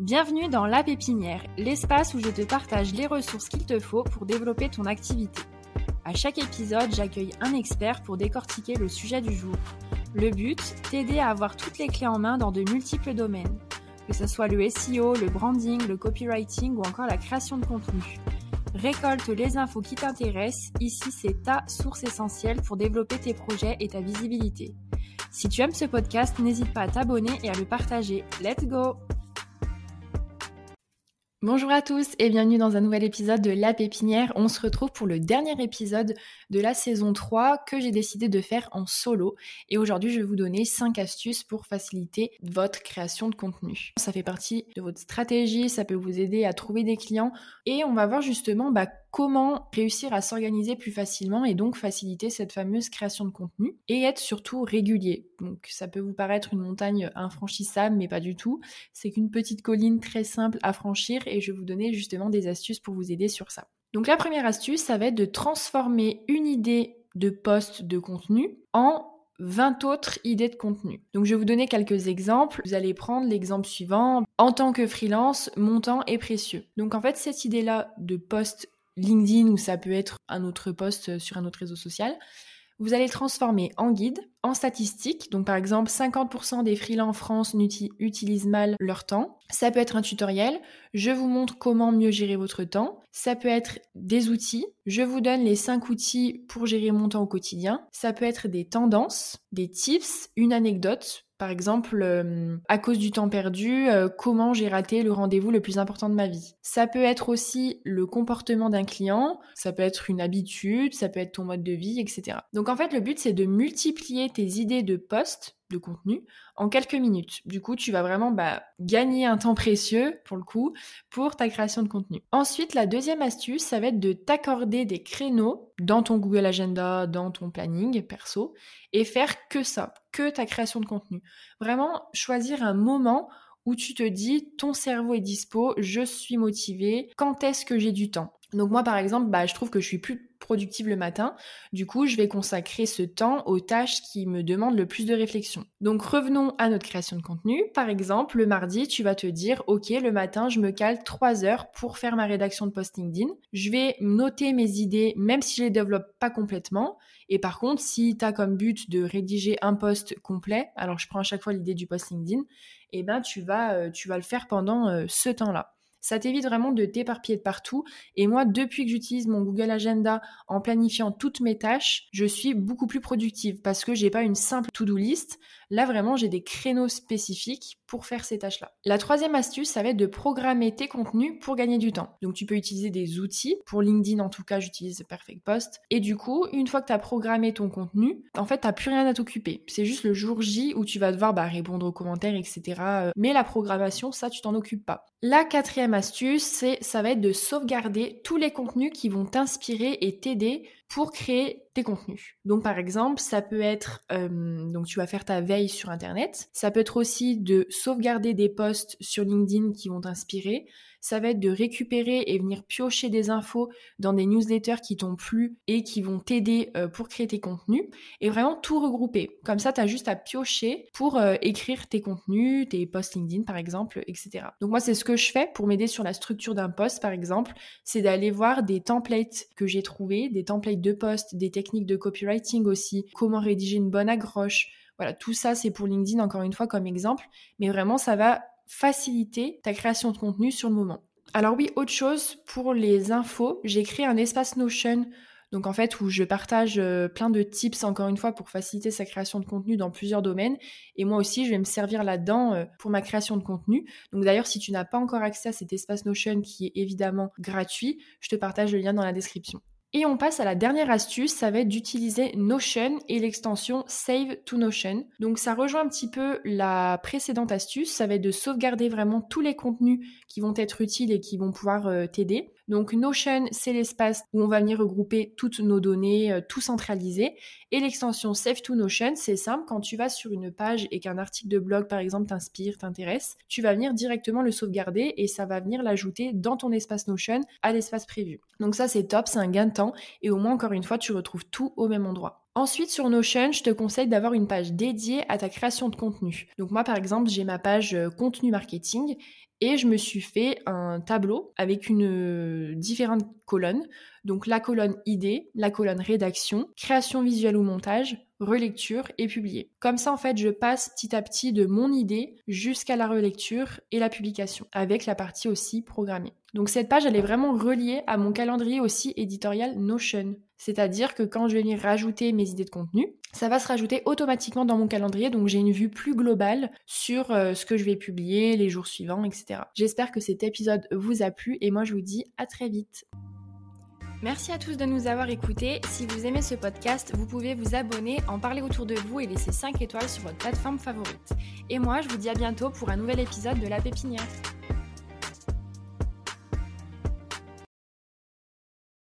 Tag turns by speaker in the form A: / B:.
A: Bienvenue dans La Pépinière, l'espace où je te partage les ressources qu'il te faut pour développer ton activité. À chaque épisode, j'accueille un expert pour décortiquer le sujet du jour. Le but, t'aider à avoir toutes les clés en main dans de multiples domaines, que ce soit le SEO, le branding, le copywriting ou encore la création de contenu. Récolte les infos qui t'intéressent, ici c'est ta source essentielle pour développer tes projets et ta visibilité. Si tu aimes ce podcast, n'hésite pas à t'abonner et à le partager. Let's go Bonjour à tous et bienvenue dans un nouvel épisode de La Pépinière. On se retrouve pour le dernier épisode de la saison 3 que j'ai décidé de faire en solo. Et aujourd'hui, je vais vous donner 5 astuces pour faciliter votre création de contenu. Ça fait partie de votre stratégie, ça peut vous aider à trouver des clients. Et on va voir justement bah, comment réussir à s'organiser plus facilement et donc faciliter cette fameuse création de contenu et être surtout régulier. Donc ça peut vous paraître une montagne infranchissable mais pas du tout. C'est qu'une petite colline très simple à franchir et je vais vous donner justement des astuces pour vous aider sur ça. Donc la première astuce, ça va être de transformer une idée de poste de contenu en 20 autres idées de contenu. Donc je vais vous donner quelques exemples. Vous allez prendre l'exemple suivant. En tant que freelance, mon temps est précieux. Donc en fait, cette idée-là de poste LinkedIn ou ça peut être un autre poste sur un autre réseau social, vous allez le transformer en guide, en statistique. Donc par exemple, 50% des freelances en France utilisent mal leur temps. Ça peut être un tutoriel. Je vous montre comment mieux gérer votre temps. Ça peut être des outils. Je vous donne les 5 outils pour gérer mon temps au quotidien. Ça peut être des tendances, des tips, une anecdote par exemple, euh, à cause du temps perdu, euh, comment j'ai raté le rendez-vous le plus important de ma vie. Ça peut être aussi le comportement d'un client, ça peut être une habitude, ça peut être ton mode de vie, etc. Donc en fait, le but, c'est de multiplier tes idées de poste contenu en quelques minutes. Du coup, tu vas vraiment bah, gagner un temps précieux, pour le coup, pour ta création de contenu. Ensuite, la deuxième astuce, ça va être de t'accorder des créneaux dans ton Google Agenda, dans ton planning perso, et faire que ça, que ta création de contenu. Vraiment, choisir un moment où tu te dis, ton cerveau est dispo, je suis motivé, quand est-ce que j'ai du temps? Donc moi par exemple, bah, je trouve que je suis plus productive le matin. Du coup, je vais consacrer ce temps aux tâches qui me demandent le plus de réflexion. Donc revenons à notre création de contenu. Par exemple, le mardi, tu vas te dire, OK, le matin, je me cale 3 heures pour faire ma rédaction de post LinkedIn. Je vais noter mes idées, même si je les développe pas complètement. Et par contre, si tu as comme but de rédiger un post complet, alors je prends à chaque fois l'idée du post LinkedIn, et eh ben tu vas, euh, tu vas le faire pendant euh, ce temps-là. Ça t'évite vraiment de t'éparpiller de partout. Et moi, depuis que j'utilise mon Google Agenda en planifiant toutes mes tâches, je suis beaucoup plus productive parce que j'ai pas une simple to-do list. Là, vraiment, j'ai des créneaux spécifiques pour faire ces tâches-là. La troisième astuce, ça va être de programmer tes contenus pour gagner du temps. Donc, tu peux utiliser des outils. Pour LinkedIn, en tout cas, j'utilise Perfect Post. Et du coup, une fois que tu as programmé ton contenu, en fait, tu plus rien à t'occuper. C'est juste le jour J où tu vas devoir bah, répondre aux commentaires, etc. Mais la programmation, ça, tu t'en occupes pas. La quatrième astuce, c'est ça va être de sauvegarder tous les contenus qui vont t'inspirer et t'aider pour créer tes contenus. Donc par exemple, ça peut être euh, donc tu vas faire ta veille sur internet, ça peut être aussi de sauvegarder des posts sur LinkedIn qui vont t'inspirer, ça va être de récupérer et venir piocher des infos dans des newsletters qui t'ont plu et qui vont t'aider euh, pour créer tes contenus et vraiment tout regrouper. Comme ça, tu as juste à piocher pour euh, écrire tes contenus, tes posts LinkedIn par exemple, etc. Donc moi, c'est ce que je fais pour m'aider sur la structure d'un post par exemple, c'est d'aller voir des templates que j'ai trouvés, des templates de posts, des techniques de copywriting aussi, comment rédiger une bonne accroche. Voilà, tout ça c'est pour LinkedIn encore une fois comme exemple, mais vraiment ça va faciliter ta création de contenu sur le moment. Alors oui, autre chose, pour les infos, j'ai créé un espace Notion, donc en fait où je partage euh, plein de tips encore une fois pour faciliter sa création de contenu dans plusieurs domaines. Et moi aussi, je vais me servir là-dedans euh, pour ma création de contenu. Donc d'ailleurs, si tu n'as pas encore accès à cet espace Notion qui est évidemment gratuit, je te partage le lien dans la description. Et on passe à la dernière astuce, ça va être d'utiliser Notion et l'extension Save to Notion. Donc ça rejoint un petit peu la précédente astuce, ça va être de sauvegarder vraiment tous les contenus qui vont être utiles et qui vont pouvoir euh, t'aider. Donc Notion, c'est l'espace où on va venir regrouper toutes nos données, euh, tout centraliser. Et l'extension Save to Notion, c'est simple, quand tu vas sur une page et qu'un article de blog, par exemple, t'inspire, t'intéresse, tu vas venir directement le sauvegarder et ça va venir l'ajouter dans ton espace Notion à l'espace prévu. Donc ça, c'est top, c'est un gain de temps et au moins, encore une fois, tu retrouves tout au même endroit. Ensuite, sur Notion, je te conseille d'avoir une page dédiée à ta création de contenu. Donc moi, par exemple, j'ai ma page euh, contenu marketing et je me suis fait un tableau avec une euh, différentes colonnes. Donc la colonne idée, la colonne rédaction, création visuelle ou montage, relecture et publier. Comme ça, en fait, je passe petit à petit de mon idée jusqu'à la relecture et la publication, avec la partie aussi programmée. Donc cette page, elle est vraiment reliée à mon calendrier aussi éditorial Notion. C'est-à-dire que quand je vais venir rajouter mes idées de contenu, ça va se rajouter automatiquement dans mon calendrier, donc j'ai une vue plus globale sur euh, ce que je vais publier, les jours suivants, etc. J'espère que cet épisode vous a plu et moi je vous dis à très vite. Merci à tous de nous avoir écoutés. Si vous aimez ce podcast, vous pouvez vous abonner, en parler autour de vous et laisser 5 étoiles sur votre plateforme favorite. Et moi, je vous dis à bientôt pour un nouvel épisode de La Pépinière.